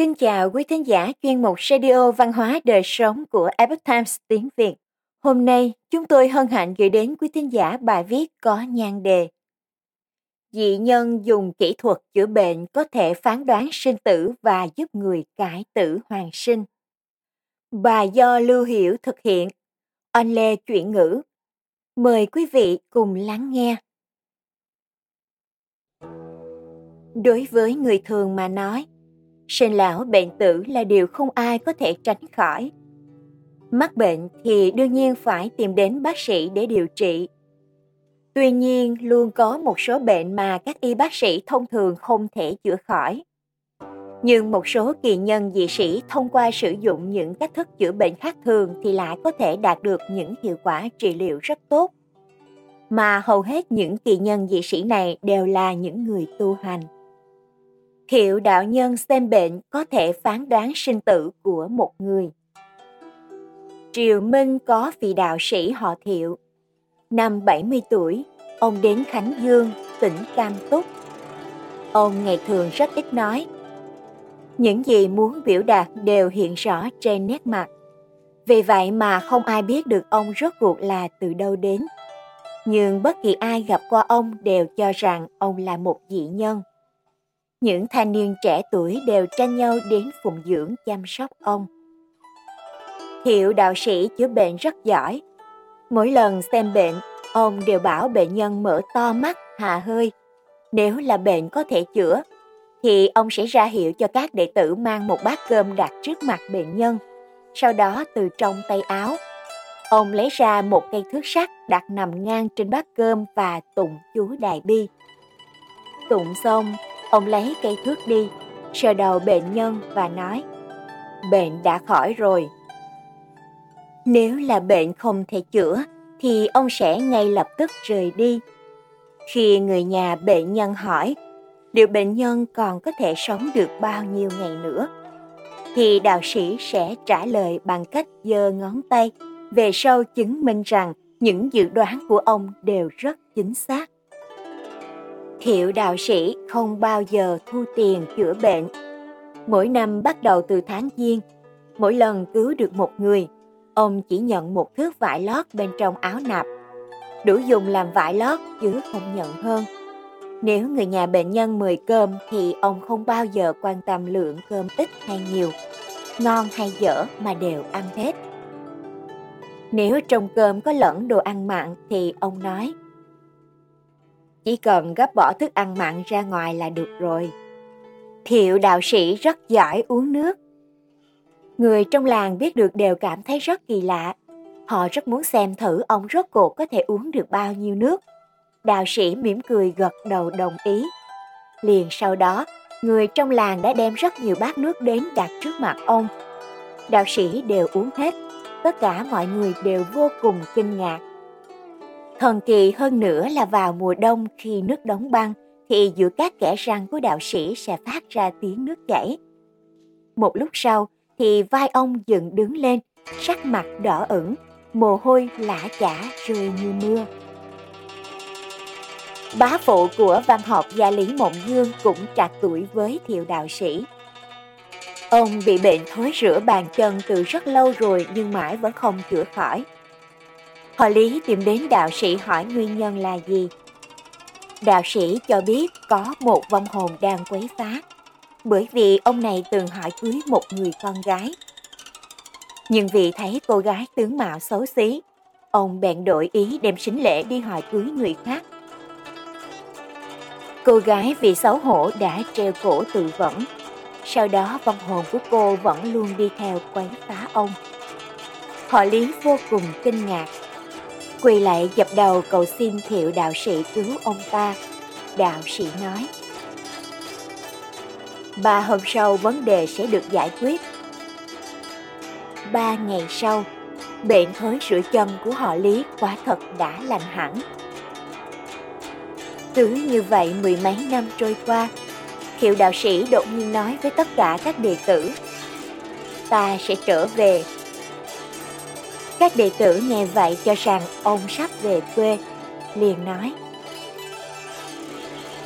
Kính chào quý thính giả chuyên mục Radio Văn hóa Đời Sống của Epoch Times tiếng Việt. Hôm nay, chúng tôi hân hạnh gửi đến quý thính giả bài viết có nhan đề Dị nhân dùng kỹ thuật chữa bệnh có thể phán đoán sinh tử và giúp người cải tử hoàn sinh. Bài do Lưu Hiểu thực hiện. Anh Lê chuyển ngữ. Mời quý vị cùng lắng nghe. Đối với người thường mà nói, sinh lão bệnh tử là điều không ai có thể tránh khỏi. Mắc bệnh thì đương nhiên phải tìm đến bác sĩ để điều trị. Tuy nhiên, luôn có một số bệnh mà các y bác sĩ thông thường không thể chữa khỏi. Nhưng một số kỳ nhân dị sĩ thông qua sử dụng những cách thức chữa bệnh khác thường thì lại có thể đạt được những hiệu quả trị liệu rất tốt. Mà hầu hết những kỳ nhân dị sĩ này đều là những người tu hành. Thiệu đạo nhân xem bệnh có thể phán đoán sinh tử của một người. Triều Minh có vị đạo sĩ họ Thiệu. Năm 70 tuổi, ông đến Khánh Dương, tỉnh Cam Túc. Ông ngày thường rất ít nói. Những gì muốn biểu đạt đều hiện rõ trên nét mặt. Vì vậy mà không ai biết được ông rốt cuộc là từ đâu đến. Nhưng bất kỳ ai gặp qua ông đều cho rằng ông là một dị nhân những thanh niên trẻ tuổi đều tranh nhau đến phụng dưỡng chăm sóc ông. Hiệu đạo sĩ chữa bệnh rất giỏi. Mỗi lần xem bệnh, ông đều bảo bệnh nhân mở to mắt, hà hơi. Nếu là bệnh có thể chữa, thì ông sẽ ra hiệu cho các đệ tử mang một bát cơm đặt trước mặt bệnh nhân. Sau đó từ trong tay áo, ông lấy ra một cây thước sắt đặt nằm ngang trên bát cơm và tụng chú đại bi. Tụng xong, Ông lấy cây thước đi, sờ đầu bệnh nhân và nói, bệnh đã khỏi rồi. Nếu là bệnh không thể chữa, thì ông sẽ ngay lập tức rời đi. Khi người nhà bệnh nhân hỏi, liệu bệnh nhân còn có thể sống được bao nhiêu ngày nữa? Thì đạo sĩ sẽ trả lời bằng cách giơ ngón tay, về sau chứng minh rằng những dự đoán của ông đều rất chính xác. Thiệu đạo sĩ không bao giờ thu tiền chữa bệnh. Mỗi năm bắt đầu từ tháng Giêng, mỗi lần cứu được một người, ông chỉ nhận một thước vải lót bên trong áo nạp. Đủ dùng làm vải lót chứ không nhận hơn. Nếu người nhà bệnh nhân mời cơm thì ông không bao giờ quan tâm lượng cơm ít hay nhiều, ngon hay dở mà đều ăn hết. Nếu trong cơm có lẫn đồ ăn mặn thì ông nói chỉ cần gấp bỏ thức ăn mặn ra ngoài là được rồi. Thiệu đạo sĩ rất giỏi uống nước. Người trong làng biết được đều cảm thấy rất kỳ lạ. Họ rất muốn xem thử ông rốt cuộc có thể uống được bao nhiêu nước. Đạo sĩ mỉm cười gật đầu đồng ý. Liền sau đó, người trong làng đã đem rất nhiều bát nước đến đặt trước mặt ông. Đạo sĩ đều uống hết, tất cả mọi người đều vô cùng kinh ngạc. Thần kỳ hơn nữa là vào mùa đông khi nước đóng băng thì giữa các kẽ răng của đạo sĩ sẽ phát ra tiếng nước chảy. Một lúc sau thì vai ông dựng đứng lên, sắc mặt đỏ ửng, mồ hôi lã chả rơi như mưa. Bá phụ của văn học gia Lý Mộng Dương cũng trạc tuổi với thiệu đạo sĩ. Ông bị bệnh thối rửa bàn chân từ rất lâu rồi nhưng mãi vẫn không chữa khỏi. Họ Lý tìm đến đạo sĩ hỏi nguyên nhân là gì. Đạo sĩ cho biết có một vong hồn đang quấy phá, bởi vì ông này từng hỏi cưới một người con gái. Nhưng vì thấy cô gái tướng mạo xấu xí, ông bèn đổi ý đem sính lễ đi hỏi cưới người khác. Cô gái vì xấu hổ đã treo cổ tự vẫn, sau đó vong hồn của cô vẫn luôn đi theo quấy phá ông. Họ Lý vô cùng kinh ngạc quỳ lại dập đầu cầu xin thiệu đạo sĩ cứu ông ta. Đạo sĩ nói, Ba hôm sau vấn đề sẽ được giải quyết. Ba ngày sau, bệnh thối rửa chân của họ Lý quả thật đã lành hẳn. Cứ như vậy mười mấy năm trôi qua, thiệu đạo sĩ đột nhiên nói với tất cả các đệ tử, ta sẽ trở về các đệ tử nghe vậy cho rằng ông sắp về quê, liền nói.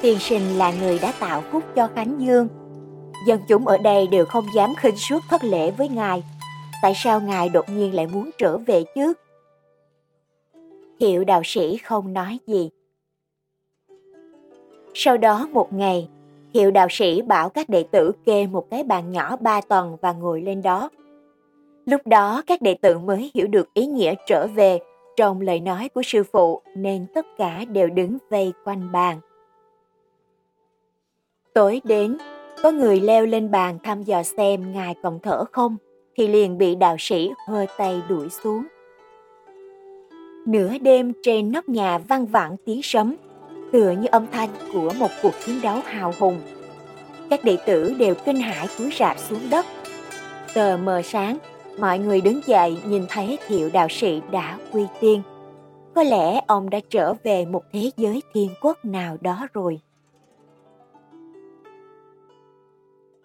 Tiên sinh là người đã tạo phúc cho Khánh Dương. Dân chúng ở đây đều không dám khinh suất thất lễ với ngài. Tại sao ngài đột nhiên lại muốn trở về chứ? Thiệu đạo sĩ không nói gì. Sau đó một ngày, Thiệu đạo sĩ bảo các đệ tử kê một cái bàn nhỏ ba tầng và ngồi lên đó. Lúc đó các đệ tử mới hiểu được ý nghĩa trở về trong lời nói của sư phụ nên tất cả đều đứng vây quanh bàn. Tối đến, có người leo lên bàn thăm dò xem ngài còn thở không, thì liền bị đạo sĩ hơ tay đuổi xuống. Nửa đêm trên nóc nhà vang vẳng tiếng sấm, tựa như âm thanh của một cuộc chiến đấu hào hùng. Các đệ tử đều kinh hãi cúi rạp xuống đất. Tờ mờ sáng, mọi người đứng dậy nhìn thấy thiệu đạo sĩ đã quy tiên. Có lẽ ông đã trở về một thế giới thiên quốc nào đó rồi.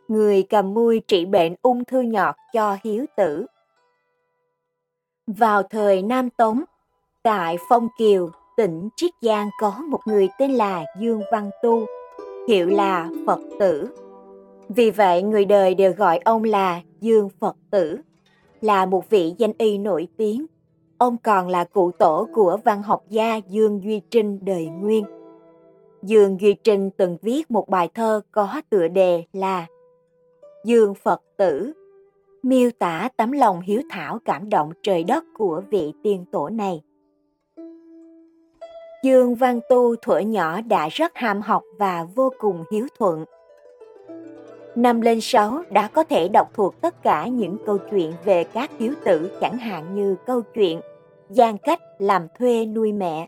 Người cầm mui trị bệnh ung thư nhọt cho hiếu tử. Vào thời Nam Tống, tại Phong Kiều, tỉnh Triết Giang có một người tên là Dương Văn Tu, hiệu là Phật tử. Vì vậy người đời đều gọi ông là Dương Phật tử, là một vị danh y nổi tiếng. Ông còn là cụ tổ của văn học gia Dương Duy Trinh đời Nguyên. Dương Duy Trinh từng viết một bài thơ có tựa đề là Dương Phật tử, miêu tả tấm lòng hiếu thảo cảm động trời đất của vị tiên tổ này. Dương Văn Tu thuở nhỏ đã rất ham học và vô cùng hiếu thuận. Năm lên sáu đã có thể đọc thuộc tất cả những câu chuyện về các hiếu tử chẳng hạn như câu chuyện gian cách làm thuê nuôi mẹ.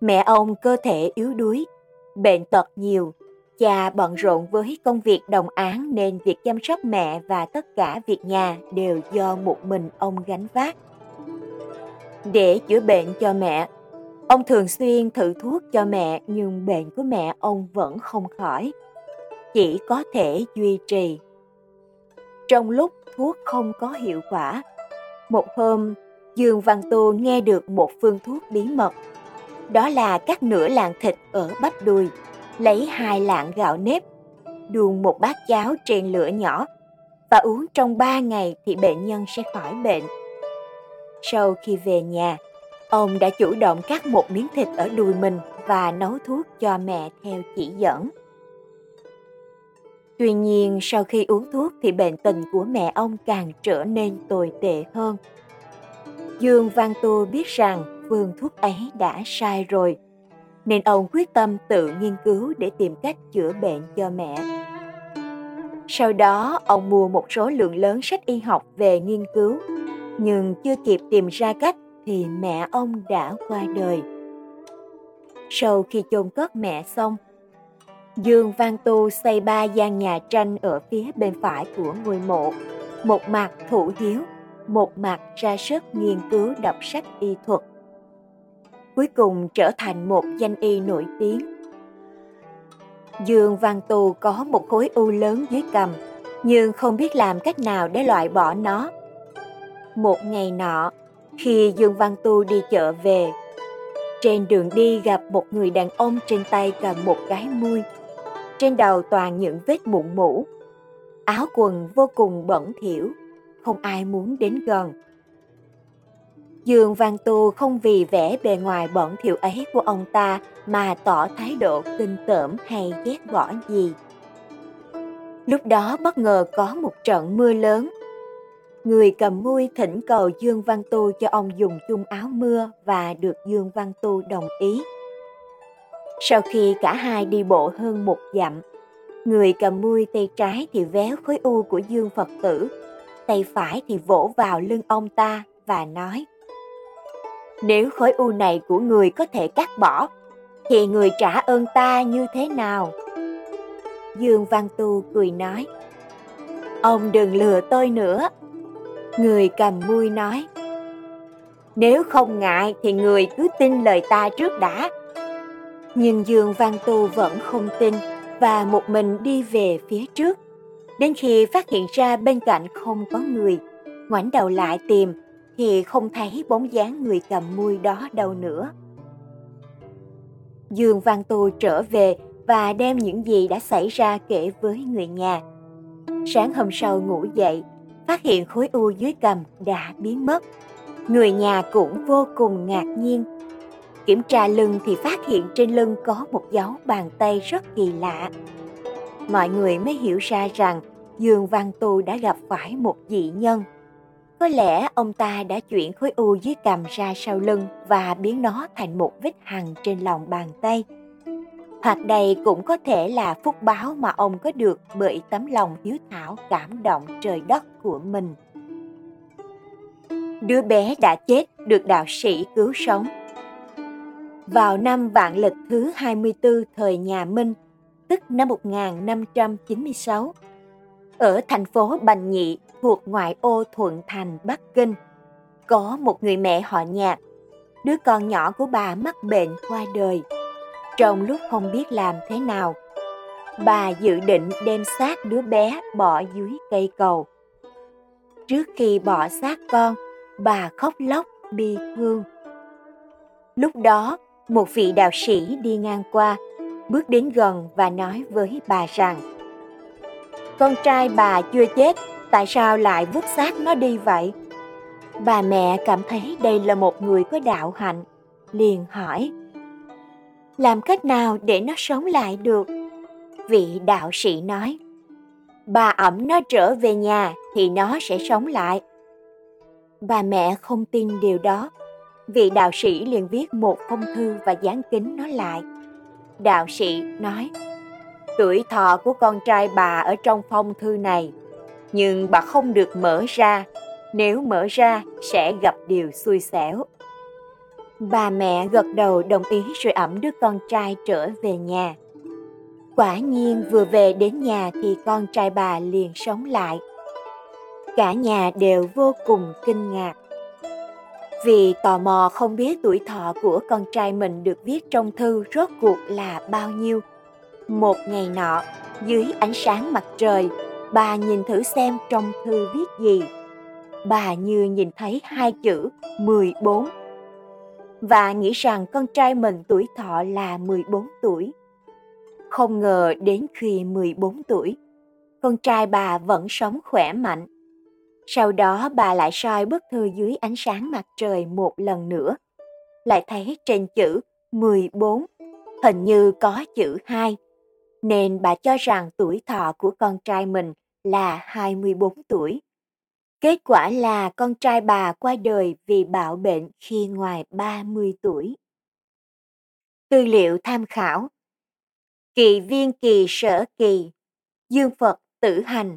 Mẹ ông cơ thể yếu đuối, bệnh tật nhiều, cha bận rộn với công việc đồng án nên việc chăm sóc mẹ và tất cả việc nhà đều do một mình ông gánh vác. Để chữa bệnh cho mẹ, Ông thường xuyên thử thuốc cho mẹ nhưng bệnh của mẹ ông vẫn không khỏi, chỉ có thể duy trì. Trong lúc thuốc không có hiệu quả, một hôm Dương Văn Tô nghe được một phương thuốc bí mật. Đó là cắt nửa lạng thịt ở bắp đùi, lấy hai lạng gạo nếp, đun một bát cháo trên lửa nhỏ và uống trong ba ngày thì bệnh nhân sẽ khỏi bệnh. Sau khi về nhà, Ông đã chủ động cắt một miếng thịt ở đùi mình và nấu thuốc cho mẹ theo chỉ dẫn. Tuy nhiên, sau khi uống thuốc thì bệnh tình của mẹ ông càng trở nên tồi tệ hơn. Dương Văn Tu biết rằng phương thuốc ấy đã sai rồi, nên ông quyết tâm tự nghiên cứu để tìm cách chữa bệnh cho mẹ. Sau đó, ông mua một số lượng lớn sách y học về nghiên cứu, nhưng chưa kịp tìm ra cách thì mẹ ông đã qua đời. Sau khi chôn cất mẹ xong, Dương Văn Tu xây ba gian nhà tranh ở phía bên phải của ngôi mộ, một mặt thủ hiếu, một mặt ra sức nghiên cứu đọc sách y thuật. Cuối cùng trở thành một danh y nổi tiếng. Dương Văn Tu có một khối u lớn dưới cầm, nhưng không biết làm cách nào để loại bỏ nó. Một ngày nọ, khi Dương Văn Tu đi chợ về, trên đường đi gặp một người đàn ông trên tay cầm một cái muôi. Trên đầu toàn những vết mụn mũ. Áo quần vô cùng bẩn thỉu, không ai muốn đến gần. Dương Văn Tu không vì vẻ bề ngoài bẩn thỉu ấy của ông ta mà tỏ thái độ kinh tởm hay ghét bỏ gì. Lúc đó bất ngờ có một trận mưa lớn người cầm mui thỉnh cầu Dương Văn Tu cho ông dùng chung áo mưa và được Dương Văn Tu đồng ý. Sau khi cả hai đi bộ hơn một dặm, người cầm mui tay trái thì véo khối u của Dương Phật tử, tay phải thì vỗ vào lưng ông ta và nói Nếu khối u này của người có thể cắt bỏ, thì người trả ơn ta như thế nào? Dương Văn Tu cười nói Ông đừng lừa tôi nữa, Người cầm mui nói, Nếu không ngại thì người cứ tin lời ta trước đã. Nhưng Dương Văn Tu vẫn không tin và một mình đi về phía trước. Đến khi phát hiện ra bên cạnh không có người, ngoảnh đầu lại tìm thì không thấy bóng dáng người cầm mui đó đâu nữa. Dương Văn Tu trở về và đem những gì đã xảy ra kể với người nhà. Sáng hôm sau ngủ dậy, phát hiện khối u dưới cầm đã biến mất. Người nhà cũng vô cùng ngạc nhiên. Kiểm tra lưng thì phát hiện trên lưng có một dấu bàn tay rất kỳ lạ. Mọi người mới hiểu ra rằng Dương Văn Tu đã gặp phải một dị nhân. Có lẽ ông ta đã chuyển khối u dưới cằm ra sau lưng và biến nó thành một vết hằn trên lòng bàn tay. Hoặc đây cũng có thể là phúc báo mà ông có được bởi tấm lòng hiếu thảo cảm động trời đất của mình. Đứa bé đã chết, được đạo sĩ cứu sống. Vào năm vạn lịch thứ 24 thời nhà Minh, tức năm 1596, ở thành phố Bành Nhị thuộc ngoại ô Thuận Thành, Bắc Kinh, có một người mẹ họ nhạc. Đứa con nhỏ của bà mắc bệnh qua đời. Trong lúc không biết làm thế nào, bà dự định đem xác đứa bé bỏ dưới cây cầu. Trước khi bỏ xác con, bà khóc lóc bi thương. Lúc đó, một vị đạo sĩ đi ngang qua, bước đến gần và nói với bà rằng Con trai bà chưa chết, tại sao lại vứt xác nó đi vậy? Bà mẹ cảm thấy đây là một người có đạo hạnh, liền hỏi Làm cách nào để nó sống lại được? Vị đạo sĩ nói Bà ẩm nó trở về nhà thì nó sẽ sống lại. Bà mẹ không tin điều đó. Vị đạo sĩ liền viết một phong thư và dán kính nó lại. Đạo sĩ nói, tuổi thọ của con trai bà ở trong phong thư này, nhưng bà không được mở ra, nếu mở ra sẽ gặp điều xui xẻo. Bà mẹ gật đầu đồng ý rồi ẩm đứa con trai trở về nhà. Quả nhiên vừa về đến nhà thì con trai bà liền sống lại. Cả nhà đều vô cùng kinh ngạc. Vì tò mò không biết tuổi thọ của con trai mình được viết trong thư rốt cuộc là bao nhiêu. Một ngày nọ, dưới ánh sáng mặt trời, bà nhìn thử xem trong thư viết gì. Bà như nhìn thấy hai chữ 14 và nghĩ rằng con trai mình tuổi thọ là 14 tuổi. Không ngờ đến khi 14 tuổi, con trai bà vẫn sống khỏe mạnh. Sau đó bà lại soi bức thư dưới ánh sáng mặt trời một lần nữa. Lại thấy trên chữ 14 hình như có chữ 2, nên bà cho rằng tuổi thọ của con trai mình là 24 tuổi. Kết quả là con trai bà qua đời vì bạo bệnh khi ngoài 30 tuổi. Tư liệu tham khảo Kỳ viên kỳ sở kỳ Dương Phật tử hành